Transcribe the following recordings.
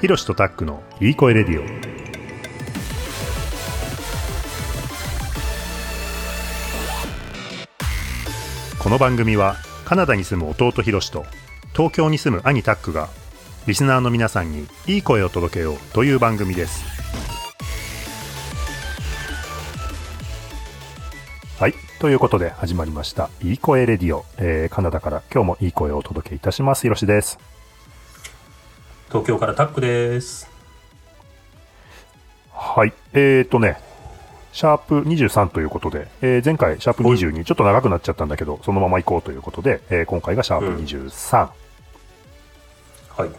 ひろしとタックのいい声レディオ。この番組はカナダに住む弟ひろしと東京に住む兄タックがリスナーの皆さんにいい声を届けようという番組です。はい。ということで始まりましたいい声レディオ、えー、カナダから今日もいい声をお届けいたします。ひろしです。東京からタックです。はい。えーとね、シャープ23ということで、えー前回シャープ22、ちょっと長くなっちゃったんだけど、そのまま行こうということで、えー今回がシャープ23。はい。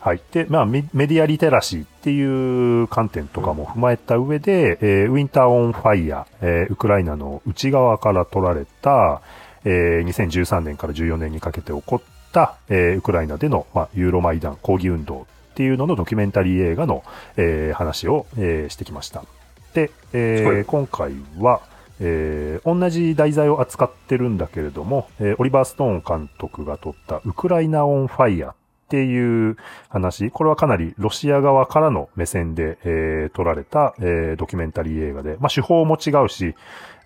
はい。で、まあメ、メディアリテラシーっていう観点とかも踏まえた上で、えーウィンター・オン・ファイヤー、えーウクライナの内側から取られた、えー2013年から14年にかけて起こった、えーウクライナでの、まあ、ユーロマイダン抗議運動っていうののドキュメンタリー映画の、えー話を、えーしてきました。で、えーはい今回は、えー同じ題材を扱ってるんだけれども、えーオリバー・ストーン監督が撮ったウクライナ・オン・ファイヤーっていう話、これはかなりロシア側からの目線で、えー撮られた、えードキュメンタリー映画で、まあ手法も違うし、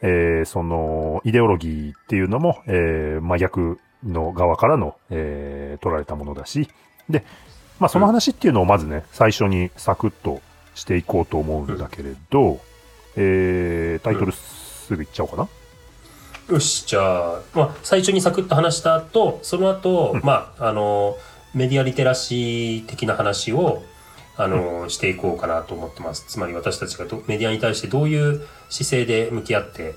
えーその、イデオロギーっていうのも、えー真逆の側からの、えー撮られたものだし、で、まあその話っていうのをまずね、最初にサクッとしていこうと思うんだけれど、えータイトルすぐ言っちゃおうかな。よし、じゃあ、まあ、最初にサクッと話した後、その後、まあ、あの、メディアリテラシー的な話を、あの、していこうかなと思ってます。つまり私たちがどメディアに対してどういう姿勢で向き合って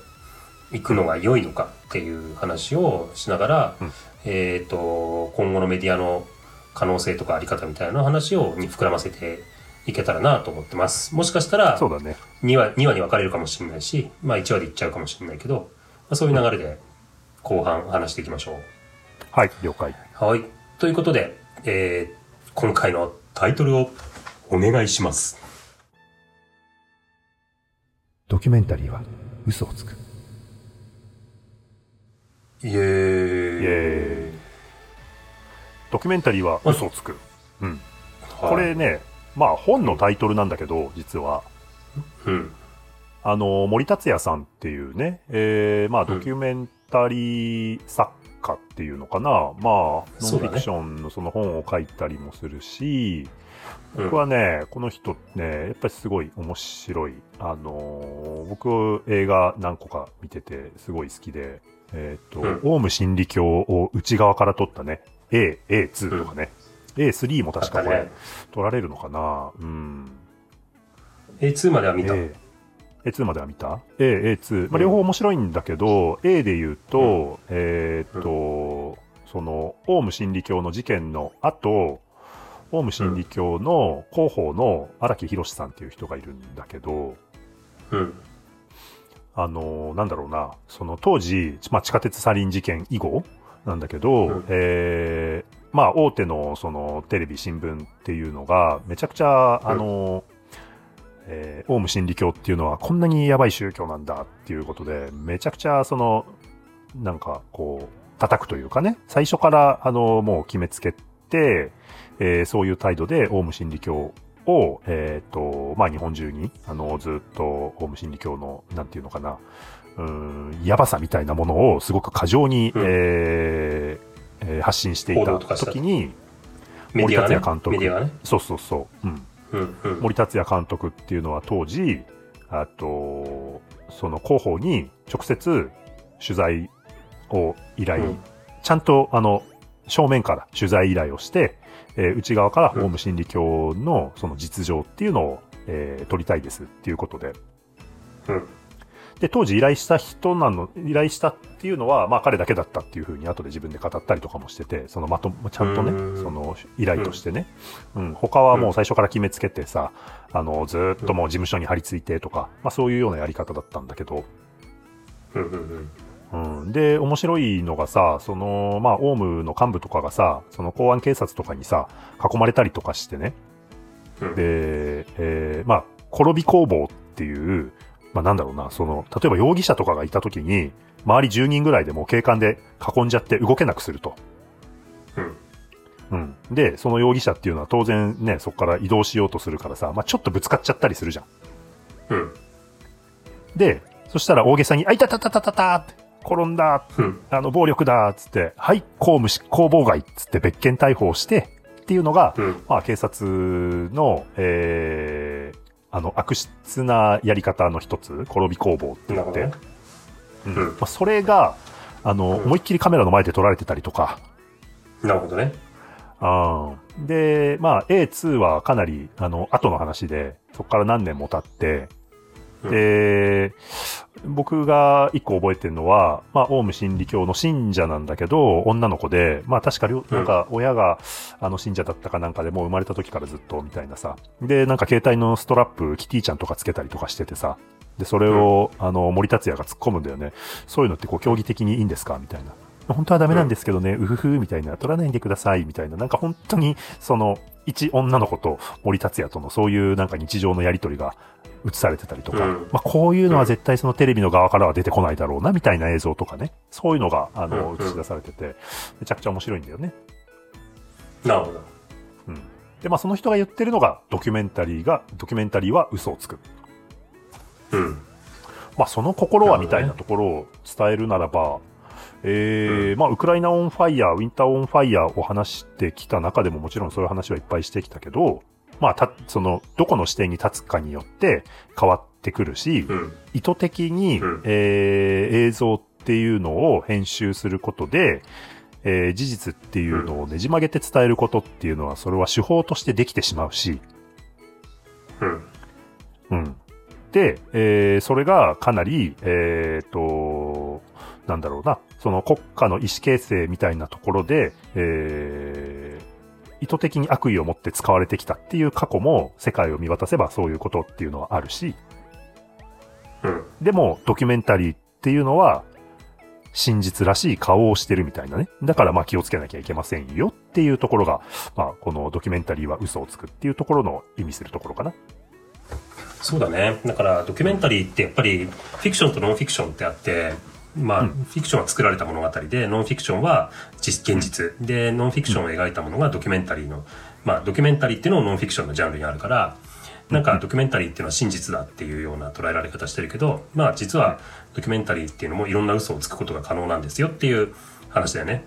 いくのが良いのかっていう話をしながら、うんえっ、と、今後のメディアの可能性とかあり方みたいな話をに膨らませていけたらなと思ってます。もしかしたら、そうだね。2話 ,2 話に分かれるかもしれないし、まあ1話でいっちゃうかもしれないけど、まあ、そういう流れで後半話していきましょはい、了解。う。はい。ということで、えー、今回のタイトルをお願いします。ドキュメンタリーは嘘をつく。イエーイ。イエーイ。ドキュメンタリーは嘘をつく。うん。はいこれ、ね、まあ本のタイトルなんだけど、実は。うん。あの、森達也さんっていうね、えー、まあドキュメンタリー作家っていうのかな。まあ、ノンフィクションのその本を書いたりもするし、うん僕はね、この人ね、やっぱりすごい面白い。あのー僕映画何個か見ててすごい好きで、えっ、と、うんオウム真理教を内側から撮ったね、A、A2 とかね、A3 も確かこれ、ね撮られるのかなうん。A2 までは見た。A。A2 までは見た ?A、A2。まあ、うん両方面白いんだけど、A で言うと、えーっと、その、オウム真理教の事件の後、オウム真理教の広報の荒木博さんっていう人がいるんだけど、うん。あの、なんだろうな、その当時、まあ、地下鉄サリン事件以後なんだけど、うん。えーまあ、大手のそのテレビ、新聞っていうのが、めちゃくちゃ、あの、えーオウム真理教っていうのはこんなにやばい宗教なんだっていうことで、めちゃくちゃその、なんかこう、叩くというかね、最初からあの、もう決めつけて、えーそういう態度でオウム真理教を、えっ、と、まあ、日本中に、あの、ずっとオウム真理教の、なんていうのかな、うーん、やばさみたいなものをすごく過剰に、うんえーえー発信していた時に、森達也監。督メディアがね。そうそうそう、うん。うん。うん。森達也監督っていうのは当時、あと、その広報に直接取材を依頼、うんちゃんとあの、正面から取材依頼をして、えー内側からうんオウム真理教のその実情っていうのを、えー取りたいですっていうことで。うん。で、当時依頼した人なの、依頼したっていうのは、まあ彼だけだったっていうふうに後で自分で語ったりとかもしてて、そのまと、ちゃんとねう、んその依頼としてね。うん、他はもう最初から決めつけてさ、あの、ずーっともう事務所に張り付いてとか、まあそういうようなやり方だったんだけど、うん。うん。うん。で、面白いのがさ、その、まあ、オウムの幹部とかがさ、その公安警察とかにさ、囲まれたりとかしてね。うん。で、えーまあ、転び工房っていう、まあなんだろうな、その、例えば容疑者とかがいた時に、周り10人ぐらいでもう警官で囲んじゃって動けなくすると。うん。うん。で、その容疑者っていうのは当然ね、そこから移動しようとするからさ、まあちょっとぶつかっちゃったりするじゃん。うん。で、そしたら大げさに、あ、いたたたたたたって転んだうん。あの、暴力だつって、はい、公務執行妨害つって別件逮捕をして、っていうのが、うん。まあ警察の、えー、あの、悪質なやり方の一つ、転び工房って言って、ね。うんうんまあ、それが、あの、うん思いっきりカメラの前で撮られてたりとか、なるほどね。うんで、まあ A2 はかなり、あの、後の話で、そこから何年も経って、うんで、僕が一個覚えてるのは、まあ、オウム真理教の信者なんだけど、女の子で、まあ確か両、なんか親が、あの信者だったかなんかでもう生まれた時からずっとみたいなさ。で、なんか携帯のストラップ、キティちゃんとかつけたりとかしててさ。で、それを、あの、森達也が突っ込むんだよね。そういうのってこう、競技的にいいんですかみたいな。本当はダメなんですけどね、うふふ、みたいな、取らないでください、みたいな。なんか本当に、その、一女の子と森達也とのそういうなんか日常のやりとりが映されてたりとか、うんまあこういうのは絶対そのテレビの側からは出てこないだろうな、みたいな映像とかね。そういうのが、あの、うん映し出されてて、めちゃくちゃ面白いんだよね。なるほど。うん。で、まあその人が言ってるのが、ドキュメンタリーが、ドキュメンタリーは嘘をつく。うん。まあその心はみたいなところを伝えるならば、えーまあ、ウクライナオンファイヤー、ウィンターオンファイヤーを話してきた中でももちろんそういう話はいっぱいしてきたけど、まあ、た、その、どこの視点に立つかによって変わってくるし、うん。意図的に、うんえー映像っていうのを編集することで、えー事実っていうのをねじ曲げて伝えることっていうのは、それは手法としてできてしまうし、うん。うん。で、えーそれがかなり、えっ、と、なんだろうな、その国家の意思形成みたいなところで、えー意図的に悪意を持って使われてきたっていう過去も世界を見渡せばそういうことっていうのはあるし、うん。でもドキュメンタリーっていうのは真実らしい顔をしてるみたいなね。だからまあ気をつけなきゃいけませんよっていうところが、まあこのドキュメンタリーは嘘をつくっていうところの意味するところかな。そうだね。だから、ドキュメンタリーってやっぱり、フィクションとノンフィクションってあって、まあ、うんフィクションは作られた物語で、ノンフィクションは実現実。で、ノンフィクションを描いたものがドキュメンタリーの、まあ、ドキュメンタリーっていうのもノンフィクションのジャンルにあるから、なんかドキュメンタリーっていうのは真実だっていうような捉えられ方してるけど、まあ実はドキュメンタリーっていうのもいろんな嘘をつくことが可能なんですよっていう話だよね。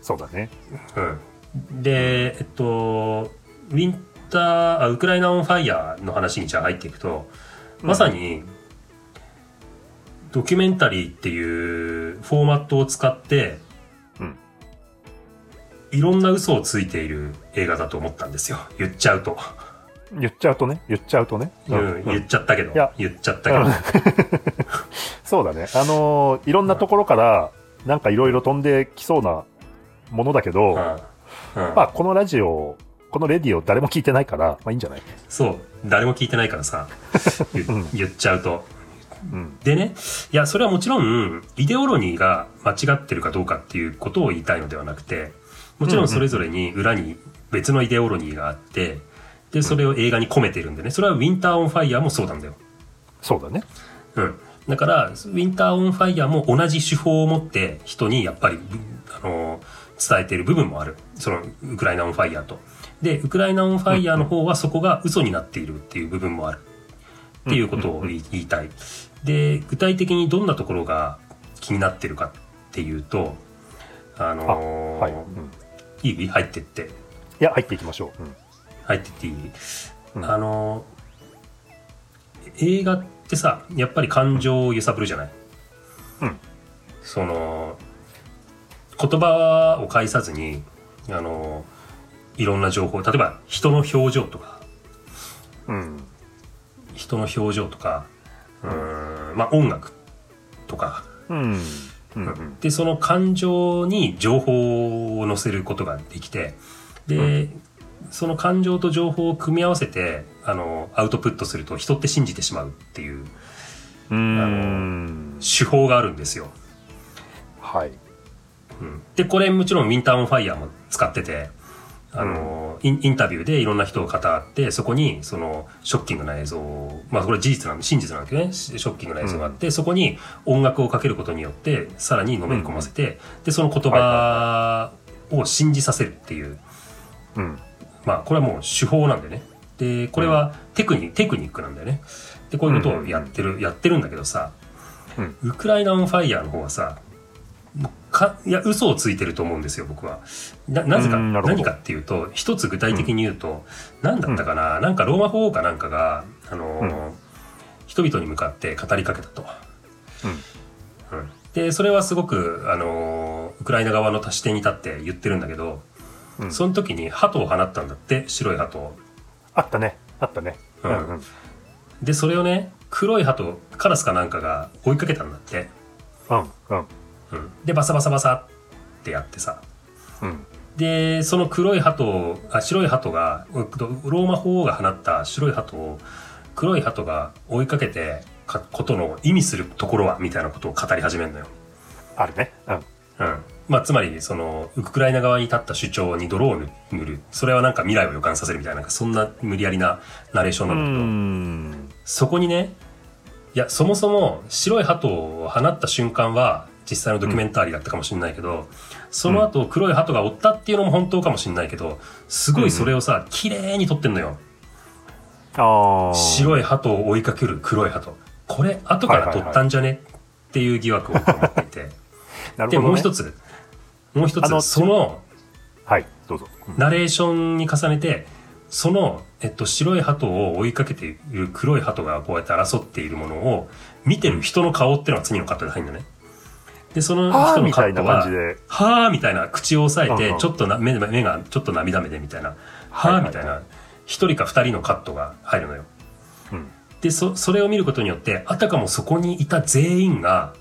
そうだね。うん。で、えっと、ウィンター、あウクライナオンファイヤーの話にじゃあ入っていくと、まさに、ドキュメンタリーっていうフォーマットを使って、うんいろんな嘘をついている映画だと思ったんですよ。言っちゃうと。言っちゃうとね、言っちゃうとね。うん、言っちゃったけど。言っちゃったけど。うん そうだね。あのーいろんなところから、なんかいろいろ飛んできそうなものだけど、うんうんまあ、このラジオ、このレディオ誰も聞いてないから、まあいいんじゃない？そう。誰も聞いてないからさ、言っちゃうと。うん。でね、いや、それはもちろん、イデオロギーが間違ってるかどうかっていうことを言いたいのではなくて、もちろんそれぞれに裏に別のイデオロギーがあって、で、それを映画に込めてるんでね、それはウィンターオンファイヤーもそうなんだよ。そうだね。うん。だから、ウィンターオンファイヤーも同じ手法を持って人にやっぱり、あの、伝えている部分もある。その、ウクライナオンファイヤーと。で、ウクライナオンファイヤーの方はそこが嘘になっているっていう部分もある。っていうことを言いたい。で、具体的にどんなところが気になってるかっていうと、あのーはい。うん、いい？い入ってって。や、入っていきましょう。うん。入ってっていい、うんあのー映画ってさやっぱり感情を揺さぶるじゃない、うんその言葉を介さずにあのーいろんな情報例えば人の表情とかうん。人の表情とかうーんまあ音楽とか、うん。でその感情に情報を載せることができてで、その感情と情報を組み合わせてあのアウトプットすると人って信じてしまうっていううーん。手法があるんですよ。はい。うん、でこれもちろんウィンターオンファイヤーも使っててあの、インインタビューでいろんな人を語ってそこにそのショッキングな映像をまあこれ事実なんで真実なんだけどね。シショッキングな映像があって、そこに音楽をかけることによってさらにのめり込ませて、でその言葉を信じさせるっていう。うん。まあ、これはもう手法なんでね。で、これはテクニ,、テクニックなんだよね。で、こういうことをやってる、やってるんだけどさ、うん。ウクライナオンファイヤーの方はさ、か、いや、嘘をついてると思うんですよ、僕は。な、なぜか、何かっていうと、一つ具体的に言うと、何だったかな、なんかローマ法王かなんかが、あのー人々に向かって語りかけたと。うんで、それはすごく、あのーウクライナ側の視点に立って言ってるんだけど、うんその時に鳩を放ったんだって、白い鳩を。あったね。あったね。ううんんうん。で、それをね、黒い鳩、カラスかなんかが追いかけたんだって。うん。うん。うん。で、バサバサバサってやってさ。うん。で、その黒い鳩を、あ、白い鳩が、ローマ法王が放った白い鳩を、黒い鳩が追いかけて、かことの意味するところは、みたいなことを語り始めるのよ。あるね。うん。うん。まあ、つまり、その、ウクライナ側に立った主張に泥を塗る。それはなんか未来を予感させるみたいな、なそんな無理やりなナレーションうなんだけど、ん。そこにね、いや、そもそも白い鳩を放った瞬間は、実際のドキュメンタリーだったかもしれないけど、その後黒い鳩が追ったっていうのも本当かもしれないけど、すごいそれをさ、綺麗に撮ってんのよ。白い鳩を追いかける黒い鳩。これ、後から撮ったんじゃねっていう疑惑を持っていて。で。もう一つ、もう一つ、その、はい、どうぞ。うんナレーションに重ねて、その、えっと、白い鳩を追いかけている黒い鳩がこうやって争っているものを見てる人の顔っていうのが次のカットで入るんだね。で、そのはあ人のカットは。はぁみたいな口を押さえて、ちょっとな目目がちょっと涙目でみたいな、はぁみたいな、一人か二人のカットが入るのよ。うん。で、そ、それを見ることによって、あたかもそこにいた全員が、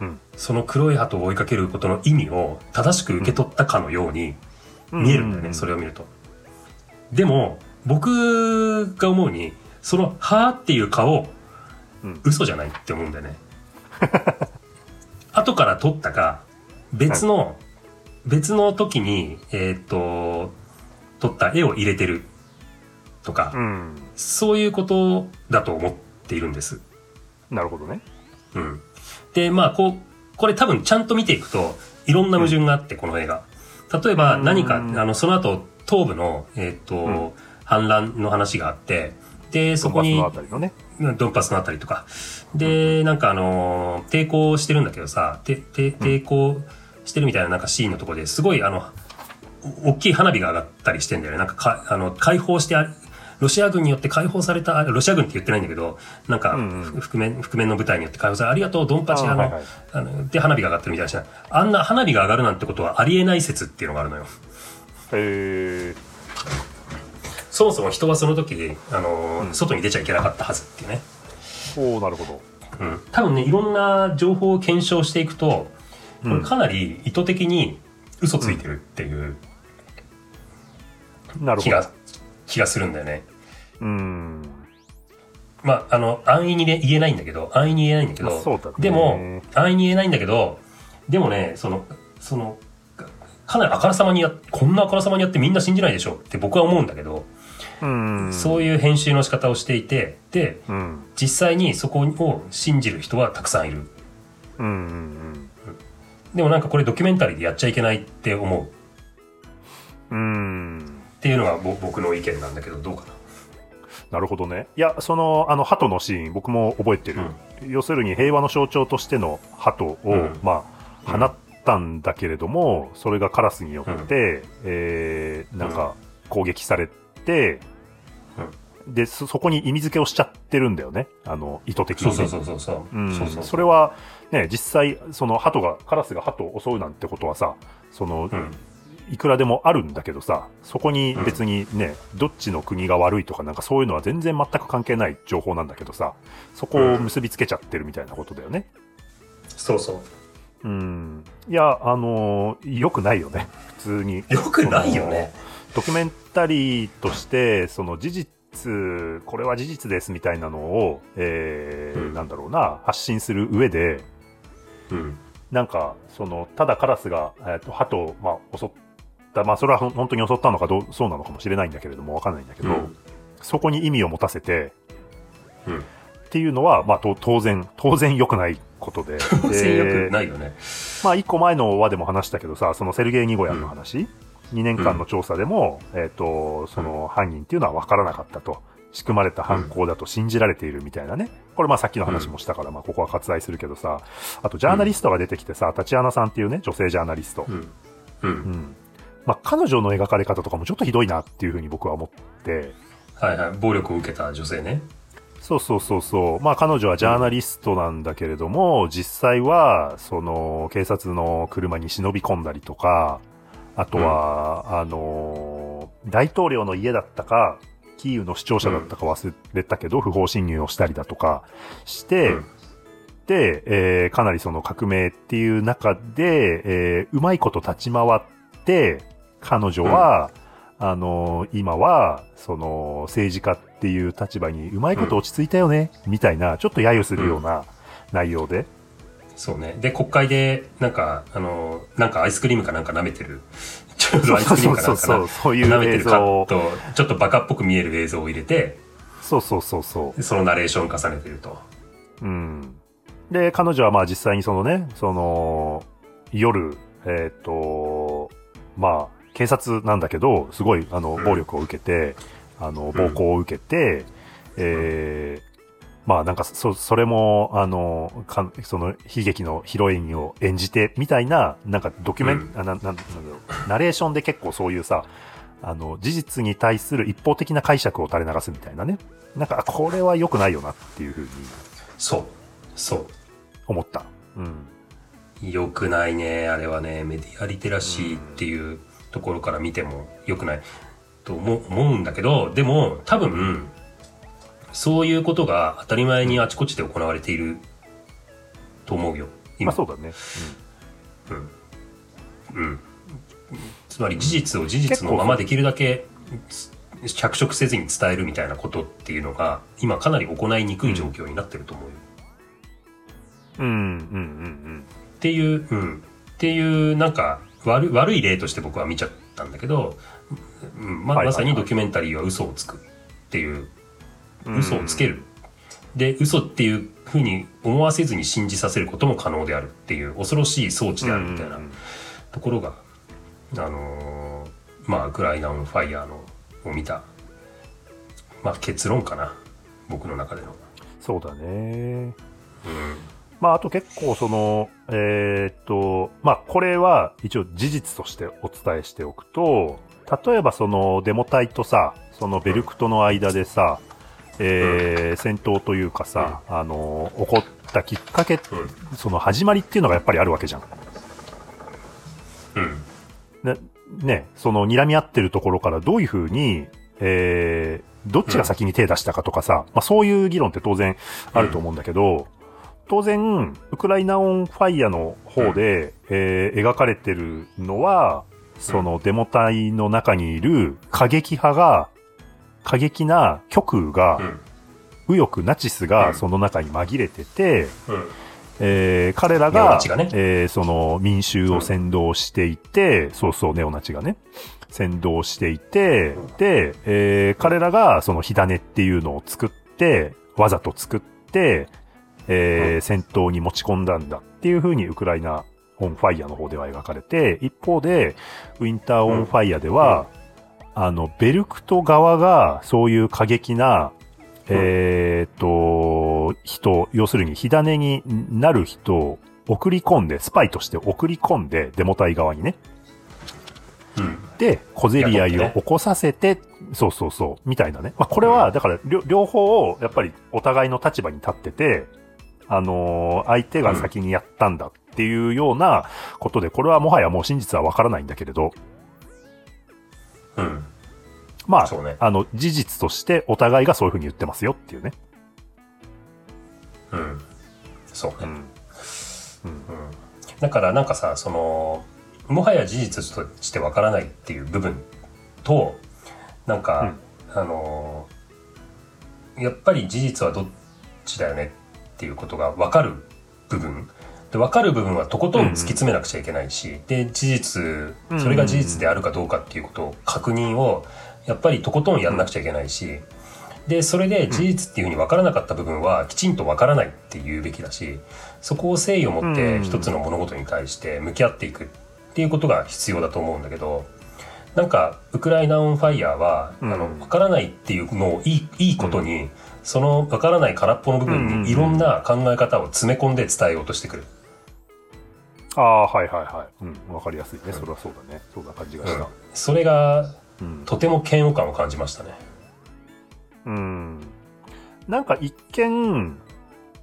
うん。その黒い鳩を追いかけることの意味を正しく受け取ったかのように見えるんだよね、それを見ると。でも、僕が思うに、その、はーっていう顔、うん嘘じゃないって思うんだよね。後から撮ったか、別の、別の時に、えーっと、撮った絵を入れてるとか、うん。そういうことだと思っているんです。なるほどね。うん。で、まあ、こう、これ多分ちゃんと見ていくと、いろんな矛盾があって、この映画。例えば何か、うんあの、その後、東部の、えーっと、ん反乱の話があって、で、そこにね。ドンパスのあたりとか。で、なんかあのー抵抗してるんだけどさ、てて抵抗してるみたいななんかシーンのところですごいあの、お大きい花火が上がったりしてんだよね。なんかか、あの、解放してあ、ロシア軍によって解放された、あロシア軍って言ってないんだけど、なんか、覆面、覆面の部隊によって解放され、ありがとう、ドンパチ、あの、あはいはいあの、で、花火が上がってるみたいなあんな花火が上がるなんてことはありえない説っていうのがあるのよ。えそもそも人はその時に、あのー外に出ちゃいけなかったはずっていうね。ー、おおなるほど。うん、多分ねいろんな情報を検証していくとこうんれかなり意図的に嘘ついてるっていう。気が、気がするんだよね。うん。まあ、あの、安易にね、言えないんだけど、安易に言えないんだけど、まあでも、安易に言えないんだけど、でもね、その、その、かかなりあからさまにや、こんなあからさまにやってみんな信じないでしょって僕は思うんだけど、うん。そういう編集の仕方をしていて、で、うん。実際にそこを信じる人はたくさんいる。うん。うん。でもなんかこれドキュメンタリーでやっちゃいけないって思う。うん。っていうのがぼ僕の意見なんだけど、どうかな？るほどね。いや、その、あの、鳩のシーン、僕も覚えてる。要するに平和の象徴としての鳩を、うんまあ、うん放ったんだけれども、それがカラスによって、えー、なんか、攻撃されて、でそ、そこに意味付けをしちゃってるんだよね。あの、意図的な。にね。そうそうそうそうそう。うんそうそうそれは、ね、実際、その鳩が、カラスが鳩を襲うなんてことはさ、その、うん。いくらでもあるんだけどさ、そこに別にね、どっちの国が悪いとかなんかそういうのは全然全く関係ない情報なんだけどさ、そこを結びつけちゃってるみたいなことだよね。そうそう。うん。いや、あのー良くないよね。普通に。よくないよね。ドキュメンタリーとして、その事実、これは事実ですみたいなのを、えーうんなんだろうな、発信する上で、うん。なんか、その、ただカラスが、えっ、と、鳩を、まあ、襲った、まあ、それは本当に襲ったのかどう、そうなのかもしれないんだけれども、わかんないんだけど、うんそこに意味を持たせて、うん。っていうのは、まあ、と当然、当然良くないことで。当然よくでないよね。まあ、一個前の話でも話したけどさ、そのセルゲイ・ニゴヤンの話、2年間の調査でも、えっ、と、その犯人っていうのは分からなかったと。仕組まれた犯行だと信じられているみたいなね。これまあさっきの話もしたから、まあここは割愛するけどさ、あとジャーナリストが出てきてさ、タチアナさんっていうね、女性ジャーナリスト。うん。う。うんん。まあ彼女の描かれ方とかもちょっとひどいなっていうふうに僕は思って、はいはい。暴力を受けた女性ね。そうそうそうそう。まあ彼女はジャーナリストなんだけれども、実際は、その、警察の車に忍び込んだりとか、あとは、あの、大統領の家だったか、キーウの市庁舎だったか忘れたけど、不法侵入をしたりだとかして、うん。で、えーかなりその革命っていう中で、えーうまいこと立ち回って、彼女は、あの今は、その、政治家っていう立場にうまいこと落ち着いたよね、みたいな、ちょっと揶揄するような内容で。そうね。で、国会で、なんか、あの、なんかアイスクリームかなんか舐めてる。ちょうどアイスクリームかなんかなそうそうそうそういう舐めてるカッ映ト、ちょっとバカっぽく見える映像を入れて、そうそうそうそう。そのナレーションを重ねてると。うん。で、彼女はまあ実際にそのね、その、夜、えっ、と、まあ、警察なんだけど、すごい、あの、うん暴力を受けて、あの、暴行を受けて、えーまあなんか、そ、それも、あの、かその、悲劇のヒロインを演じて、みたいな、なんかドキュメン、うんあなん、なん、なんだろう、ナレーションで結構そういうさ、あの、事実に対する一方的な解釈を垂れ流すみたいなね。なんか、あこれは良くないよなっていうふうにそう。そ思った。うん。う。良くないね。あれはね、メディアリテラシーっていうところから見ても良くないと思うんだけど、でも、多分、そういうことが当たり前にあちこちで行われていると思うよ。今。まあそうだね。うん。うん。つまり事実を事実のままできるだけ脚色せずに伝えるみたいなことっていうのが今かなり行いにくい状況になってると思うよ。うん。うん、うん、うん、っていう、うん。っていうなんか悪悪い例として僕は見ちゃったんだけど、うんまはいはいはいまさにドキュメンタリーは嘘をつくっていううん。嘘をつける。で、嘘っていうふうに思わせずに信じさせることも可能であるっていう恐ろしい装置であるみたいなところが、あのーまあ、ウクライナ・オン・ファイヤーのを見た、まあ、結論かな。僕の中での。そうだね。うん。まあ、あと結構その、えーっと、まあ、これは一応事実としてお伝えしておくと、例えばそのデモ隊とさ、そのベルクトの間でさ、えー戦闘というかさ、あの、起こったきっかけ、うん。その始まりっていうのがやっぱりあるわけじゃん。うん。ね、ね、その睨み合ってるところからどういうふうに、えー、どっちが先に手出したかとかさ、まあそういう議論って当然あると思うんだけど、当然、ウクライナオンファイヤの方で、えー描かれてるのは、そのデモ隊の中にいる過激派が、過激な極右がう、ん。右翼ナチスうん。がその中に紛れてて、うん。えー彼らがね。えーその民衆を先導していて、そうそう、ネオナチがね、先導していて、うんで、えー彼らがその火種っていうのを作って、わざと作って、えーうん。戦闘に持ち込んだんだっていう風にウクライナオンファイヤの方では描かれて、一方で、ウィンターオンファイヤでは、あの、ベルクト側がそういう過激な、えーっと、人、要するに火種になる人を送り込んで、スパイとして送り込んで、デモ隊側にね。うん。で、小競り合いを起こさせて、そうそうそう、みたいなね。まあ、これは、だから、両両方を、やっぱり、お互いの立場に立ってて、あのー相手が先にやったんだっていうようなことで、これはもはやもう真実はわからないんだけれど、うん。まあ、そうねあの、事実としてお互いがそういうふうに言ってますよっていうね。うん。そうね。うん。うん。だからなんかさそのもはや事実としてわからないっていう部分となんか、あのやっぱり事実はどっちだよねっていうことがわかる部分で分かる部分はとことん突き詰めなくちゃいけないし、で事実それが事実であるかどうかっていうことを確認をやっぱりとことんやんなくちゃいけないし、でそれで事実っていうふうに分からなかった部分はきちんと分からないって言うべきだしそこを誠意を持ってうん。一つの物事に対して向き合っていくっていうことが必要だと思うんだけどなんか、ウクライナオンファイヤーは、うん。あの、わからないっていうのをいい、いいことに、そのわからない空っぽの部分うんうんうん。にいろんな考え方を詰め込んで伝えようとしてくる。ああ、はいはいはい。うん、わかりやすいね。それはそうだね。そうな感じがした。それが、うん。とても嫌悪感を感じましたね。うん。なんか一見、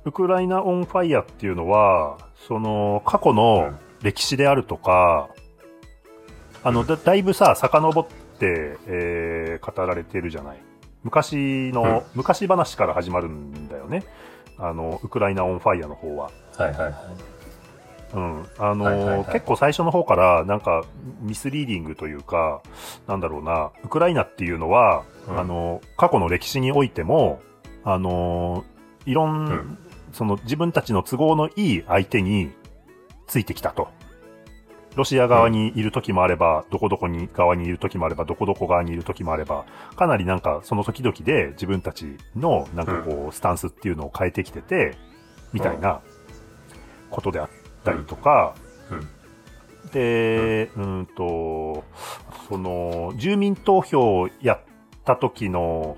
ウクライナオンファイヤーっていうのは、その、過去の歴史であるとか、あの、だだいぶさ、遡って、えー、語られてるじゃない。昔の、うん昔話から始まるんだよね。あの、ウクライナオンファイヤーの方は。はいはいはい。うん。あの、はいはいはい結構最初の方から、なんか、ミスリーディングというか、なんだろうな、ウクライナっていうのは、うんあの、過去の歴史においても、あの、いろん、うんその自分たちの都合のいい相手についてきたと。ロシア側にいる時もあれば、どこどこに側にいる時もあれば、どこどこ側にいる時もあれば、かなりなんかその時々で自分たちのなんかこう、スタンスっていうのを変えてきてて、みたいなことであったりとか、うん。で、うんと、その、住民投票をやった時の、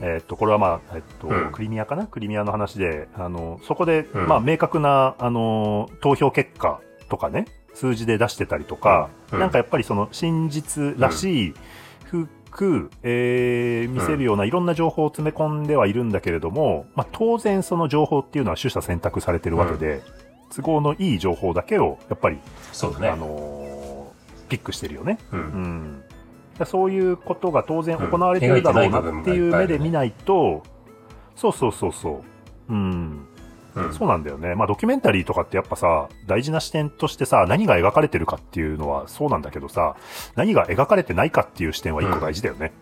えっと、これはまあ、えっと、うん。クリミアかな？クリミアの話で、あの、そこで、うん。まあ、明確な、あの、投票結果とかね、数字で出してたりとか、うん。なんかやっぱりその、真実らしい、服、えー見せるようないろんな情報を詰め込んではいるんだけれども、まあ、当然その情報っていうのは取捨選択されてるわけで、都合のいい情報だけを、やっぱりそうだね。あのーピックしてるよね。う。うんん。だそういうことが当然行われてるだろうなっていう目で見ないと、そうそうそうそう。うん。うん。そうなんだよね。まあドキュメンタリーとかってやっぱさ、大事な視点としてさ、何が描かれてるかっていうのはそうなんだけどさ、何が描かれてないかっていう視点は一個大事だよね。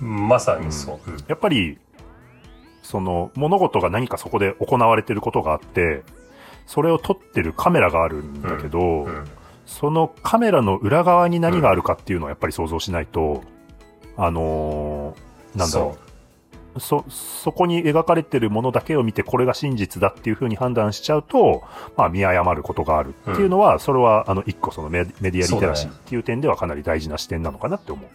まさにそう。うんやっぱり、その、物事が何かそこで行われてることがあって、それを撮ってるカメラがあるんだけど、うん。そのカメラの裏側に何があるかっていうのをやっぱり想像しないと、あのーなんだろう。そ、そこに描かれてるものだけを見てこれが真実だっていうふうに判断しちゃうと、まあ見誤ることがあるっていうのは、それはあの一個そのメメディアリテラシーっていう点ではかなり大事な視点なのかなって思う。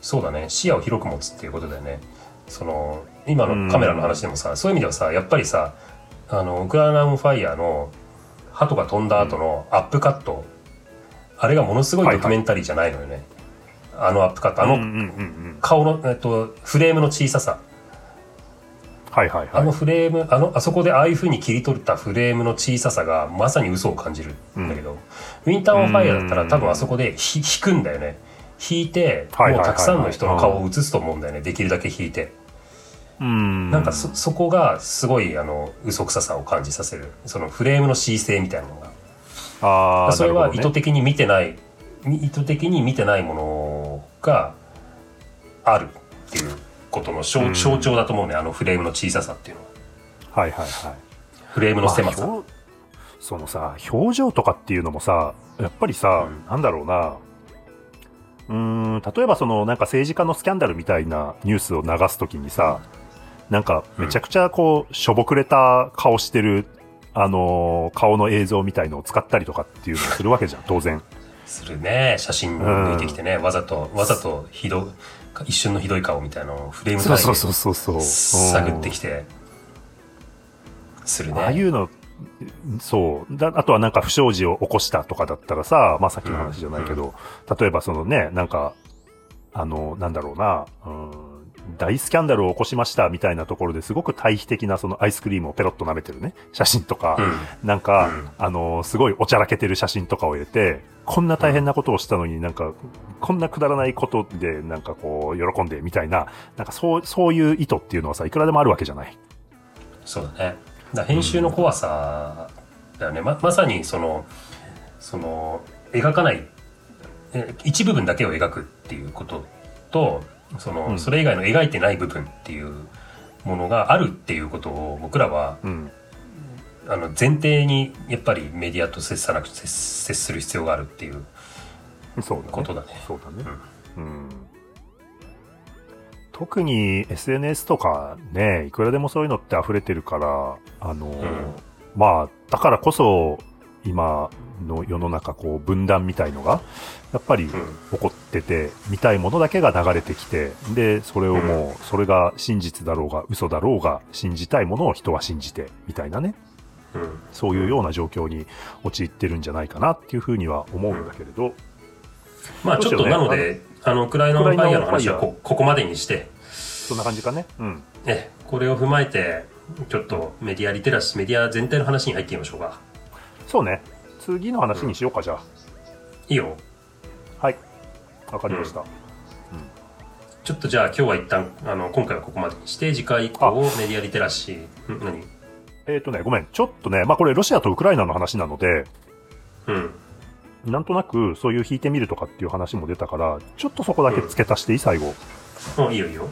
そうだね。視野を広く持つっていうことだよね。その、今のカメラの話でもさ、そういう意味ではさ、やっぱりさ、あの、ウクライナオンファイヤーの鳩が飛んだ後のアップカット、あれがものすごいドキュメンタリーじゃないのよね。あのアップカット、あのうんうんうんうん。顔の、えっと、フレームの小ささ。はいはいあのはい。フレーム、あの、あそこでああいう風に切り取ったフレームの小ささがまさに嘘を感じるんだけど、ウィンターオンファイヤーだったら多分あそこでひ引くんだよね。引いて、はいはいはいはいもうたくさんの人の顔を映すと思うんだよね。できるだけ引いて。うん。なんかそ、そこがすごい、あの、嘘くささを感じさせる。そのフレームの恣意性みたいなのが。ああ、それは意図的に見てない、意図的に見てないものがあるっていうことの象うん象徴だと思うね。あのフレームの小ささっていうのは。はいはいはい。フレームの狭さ。まあ表そのさ、表情とかっていうのもさ、やっぱりさ、うんなんだろうな。うーん、例えばその、なんか政治家のスキャンダルみたいなニュースを流すときにさ、なんかめちゃくちゃこう、しょぼくれた顔してる、あのー顔の映像みたいのを使ったりとかっていうのをするわけじゃん、当然。するね。写真抜いてきてね。わざと、わざとひど、一瞬のひどい顔みたいなのをフレームそうそうそうそう探ってきて、するね。ああいうの、そう。だあとはなんか不祥事を起こしたとかだったらさ、まあさっきの話じゃないけど、例えばそのね、なんか、あの、なんだろうな、うん、大スキャンダルを起こしましたみたいなところですごく対比的なそのアイスクリームをペロッと舐めてるね、写真とか、うん。なんか、うんあの、すごいおちゃらけてる写真とかを入れて、こんな大変なことをしたのになんか、こんなくだらないことでなんかこう、喜んでみたいな、なんかそう、そういう意図っていうのはさ、いくらでもあるわけじゃない。そうだね。だ編集の怖さだよね。ま、まさにその、その、描かない、え一部分だけを描くっていうことと、その、うんそれ以外の描いてない部分っていうものがあるっていうことを僕らは、うん。あの、前提にやっぱりメディアと接さなく接接する必要があるっていう。ことだね。そうだね。うん。特に SNS とかね、いくらでもそういうのって溢れてるから、あの、まあ、だからこそ、今の世の中、こう、分断みたいのが、やっぱりうん。起こってて、見たいものだけが流れてきて、で、それをもう、それが真実だろうが、嘘だろうが、信じたいものを人は信じて、みたいなね、うん。そういうような状況に陥ってるんじゃないかなっていうふうには思うんだけれど、まあちょっとなので、あの、ウクライナのファイヤーの話はここまでにして、そんな感じかね。うん。え、これを踏まえて、ちょっとメディアリテラシー、メディア全体の話に入ってみましょうか。そうね。次の話にしようか、じゃいいよ。あ。はい。わかりました。ちょっとじゃあ今日は一旦、あの、今回はここまでにして、次回以降、メディアリテラシー、ん何？えっ、とね、ごめん。ちょっとね、まあこれロシアとウクライナの話なので、うん。なんとなくそういう引いてみるとかっていう話も出たから、ちょっとそこだけ付け足していい？最後。うん、いいよいいよ。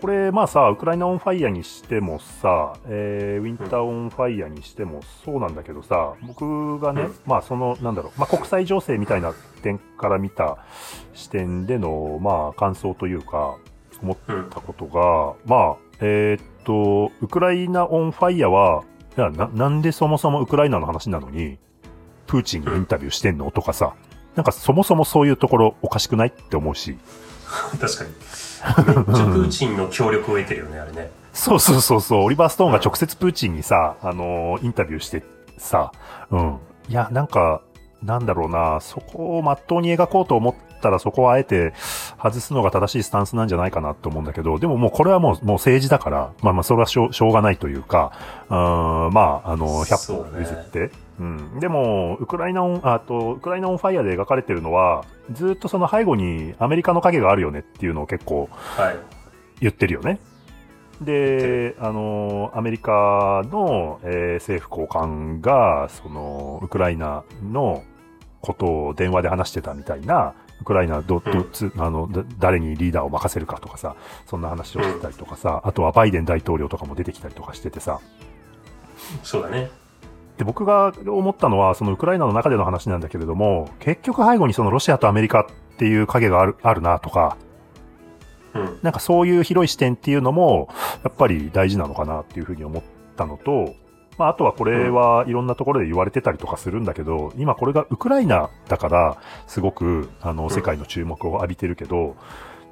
これ、まあさ、ウクライナオンファイヤーにしてもさ、えー、ウィンターオンファイヤーにしてもそうなんだけどさ、僕がね、うんまあその、なんだろう、まあ国際情勢みたいな点から見た視点での、まあ感想というか、思っうん。たことが、まあ、えーっと、ウクライナオンファイヤーは、いや、な、なんでそもそもウクライナの話なのに、プーチンにインタビューしてんのとかさ、なんかそもそもそういうところおかしくないって思うし、確かに。めっちゃプーチンの協力を得てるよね、あれね。そうそうそうそう、オリバー・ストーンが直接プーチンにさ、あのインタビューしてさ、うん。いや、なんか、なんだろうな、そこをまっとうに描こうと思ったら、そこはあえて外すのが正しいスタンスなんじゃないかなと思うんだけど、でももうこれはもう、もう政治だから、まあまあ、それはしょうしょうがないというか、うーん、まあ、あの、100歩譲って。うん。でも、ウクライナオン、あと、ウクライナオンファイヤーで描かれてるのは、ずっとその背後にアメリカの影があるよねっていうのを結構、はい。言ってるよね。で、あの、アメリカの、えー政府高官が、その、ウクライナのことを電話で話してたみたいな、ウクライナど、どつ、あの、だ誰にリーダーを任せるかとかさ、そんな話をしてたりとかさ、あとはバイデン大統領とかも出てきたりとかしててさ、そうだね。で、僕が思ったのは、そのウクライナの中での話なんだけれども、結局背後にそのロシアとアメリカっていう影がある、あるなとか、うん。なんかそういう広い視点っていうのも、やっぱり大事なのかなっていうふうに思ったのと、まあ、あとはこれはいろんなところで言われてたりとかするんだけど、今これがウクライナだから、すごく、あの、ん。世界の注目を浴びてるけど、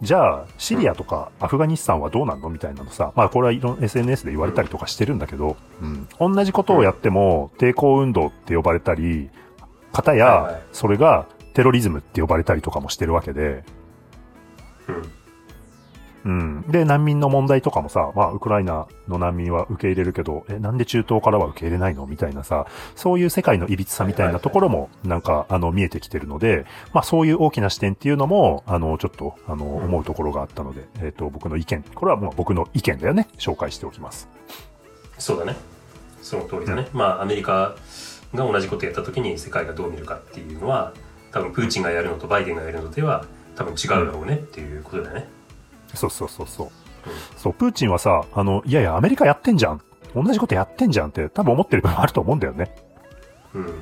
じゃあ、シリアとかアフガニスタンはどうなんのみたいなのさ、まあこれはいろんな SNS で言われたりとかしてるんだけど、うん。同じことをやっても、抵抗運動って呼ばれたり、方やい、それがテロリズムって呼ばれたりとかもしてるわけで、うん。うん。で、難民の問題とかもさ、まあ、ウクライナの難民は受け入れるけど、え、なんで中東からは受け入れないの？みたいなさ、そういう世界の歪さみたいなところも、なんか、あの、見えてきてるので、まあ、そういう大きな視点っていうのも、あの、ちょっと、あの、ん思うところがあったので、えっ、と、僕の意見、これはもう僕の意見だよね。紹介しておきます。そうだね。その通りだね。まあ、アメリカが同じことやった時に世界がどう見るかっていうのは、多分プーチンがやるのとバイデンがやるのでは、多分違うだろうねっていうことだよね。そうそうそうそう。そう、プーチンはさ、あの、いやいや、アメリカやってんじゃん。同じことやってんじゃんって多分思ってる部分あると思うんだよね。うん。うん。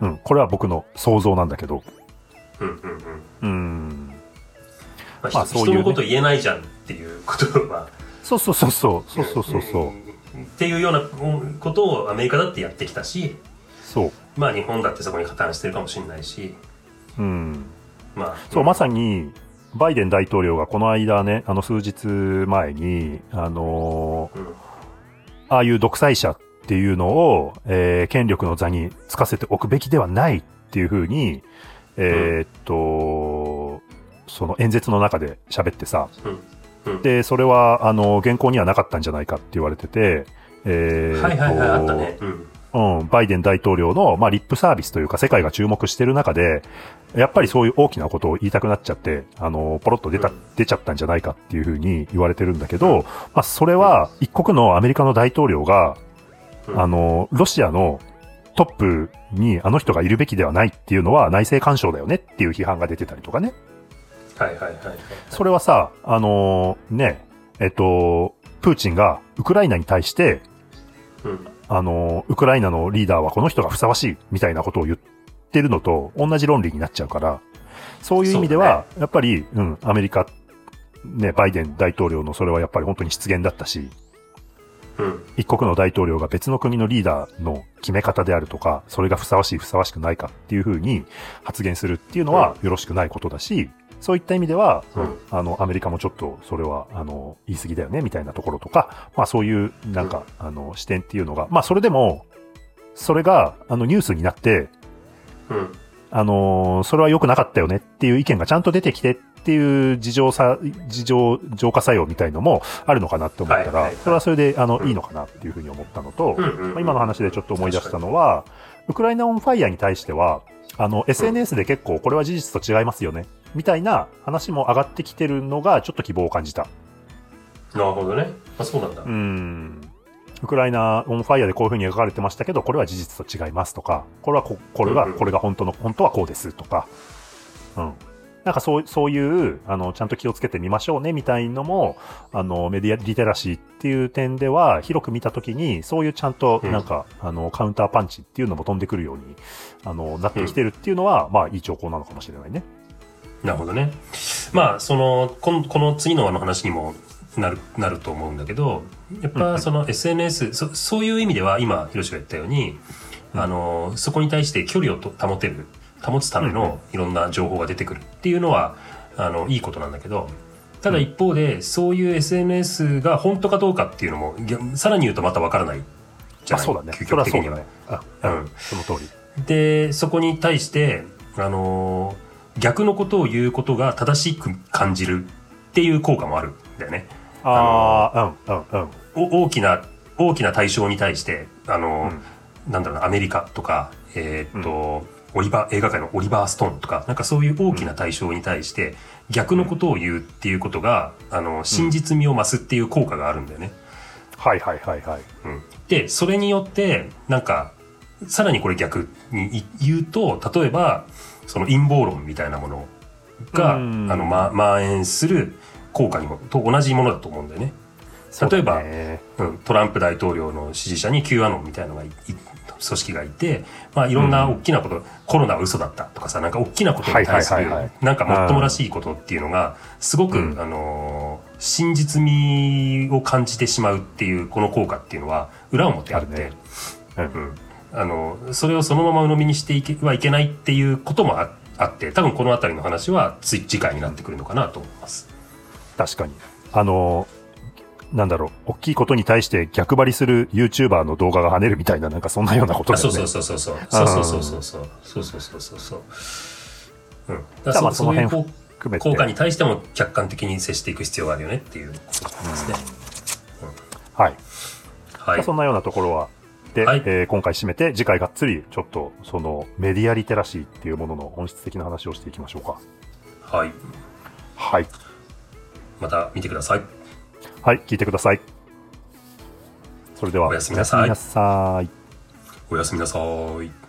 うん。これは僕の想像なんだけど。うんうんうん。うん。まあ、まあそういうね人のこと言えないじゃんっていうことは、そうそうそうそう。そうそうそうそう。んっていうようなことをアメリカだってやってきたし、そう。まあ日本だってそこに加担してるかもしれないし、うん。まあ。そう、まさに。に、バイデン大統領がこの間ね、あの数日前に、あのーうん。ああいう独裁者っていうのを、えー権力の座につかせておくべきではないっていうふうに、えーっと、その演説の中で喋ってさ。で、それは、あの、原稿にはなかったんじゃないかって言われてて、えーはいはいはい、あったね。うん。うん、バイデン大統領の、まあ、リップサービスというか、世界が注目してる中で、やっぱりそういう大きなことを言いたくなっちゃって、あの、ポロッと出た、うん出ちゃったんじゃないかっていうふうに言われてるんだけど、まあ、それは、一国のアメリカの大統領が、うんあの、ロシアのトップにあの人がいるべきではないっていうのは内政干渉だよねっていう批判が出てたりとかね。はいはいはいはい。それはさ、あのね、えっと、プーチンがウクライナに対して、うん。あの、ウクライナのリーダーはこの人がふさわしいみたいなことを言ってるのと同じ論理になっちゃうから、そういう意味では、やっぱり、うん、アメリカ、ね、バイデン大統領のそれはやっぱり本当に失言だったし、うん。一国の大統領が別の国のリーダーの決め方であるとか、それがふさわしいふさわしくないかっていうふうに発言するっていうのはよろしくないことだし、そういった意味では、うん。あの、アメリカもちょっとそれは、あの、言い過ぎだよねみたいなところとか、まあそういうなんか、あの、視点っていうのが、まあそれでも、それが、あの、ニュースになって、うん。あのーそれは良くなかったよねっていう意見がちゃんと出てきてっていう事情さ、事情、浄化作用みたいのもあるのかなって思ったら、それはそれで、あの、うん。いいのかなっていうふうに思ったのと、うんうんうんまあ今の話でちょっと思い出したのは、ウクライナオンファイヤーに対しては、あの、SNS で結構これは事実と違いますよね、みたいな話も上がってきてるのがちょっと希望を感じた。なるほどね。あ、そうなんだ。うーん。ウクライナオンファイヤーでこういうふうに描かれてましたけど、これは事実と違いますとか、これはこ、これが、うんうんこれが本当の、本当はこうですとか、うん。なんかそう、そういう、あの、ちゃんと気をつけてみましょうね、みたいのも、あの、メディアリテラシーっていう点では、広く見たときに、そういうちゃんと、うんなんか、あの、カウンターパンチっていうのも飛んでくるように、あの、なってきてるっていうのは、まあ、いい兆候なのかもしれないね。なるほどね。まあ、その、このこの次の輪の話にもなる、なると思うんだけど、やっぱその SNS、そそういう意味では今、ヒロシが言ったように、うんあの、そこに対して距離をと保てる、保つためのいろんな情報が出てくるっていうのは、あの、いいことなんだけど、ただ一方で、そういう SNS が本当かどうかっていうのも、逆さらに言うとまたわからないじゃあ、ない？そうだね。究極的にはそね。。あ、ううんん。その通り。で、そこに対して、あのー逆のことを言うことが正しく感じるっていう効果もあるんだよね。ああ、うん、うん、うん。お大きな、大きな対象に対して、あのーなんだろうな、アメリカとか、えーっと、オリバー、映画界のオリバー・ストーンとか、なんかそういう大きな対象に対して、逆のことを言うっていうことが、あの、真実味を増すっていう効果があるんだよね。はいはいはいはい。うんで、それによって、なんか、さらにこれ逆に言うと、例えば、その陰謀論みたいなものが、うん。あの、ま、蔓延する効果にも、と同じものだと思うんだよね。例えばそうだね。うん、トランプ大統領の支持者に Q アノンみたいなのがいい組織がいて、まあいろんな大きなこと、コロナは嘘だったとかさ、なんか大きなことに対するなんかもっともらしいことっていうのが、すごく、うん。あのー真実味を感じてしまうっていう、この効果っていうのは、裏表あって、あるね。うん。あの、それをそのまま鵜呑みにしていけはいけないっていうこともああって、多分このあたりの話はつ次回になってくるのかなと思います。確かに。あの、なんだろう、大きいことに対して逆張りする YouTuber の動画が跳ねるみたいな、なんかそんなようなことあだよね。そうそうそうそうそう。そうそうそうそう。そうそうそうそうそう。うん。だからそそういうその効含めて。効果に対しても客観的に接していく必要があるよねっていうことですね。はい。はいまあそ。んなようなところは、で、はいえー今回締めて、次回がっつり、ちょっと、その、メディアリテラシーっていうものの本質的な話をしていきましょうか。はい。はい。また見てください。はい、聞いてください。それでは、おやすみなさいおやすみなさい。おやすみなさい。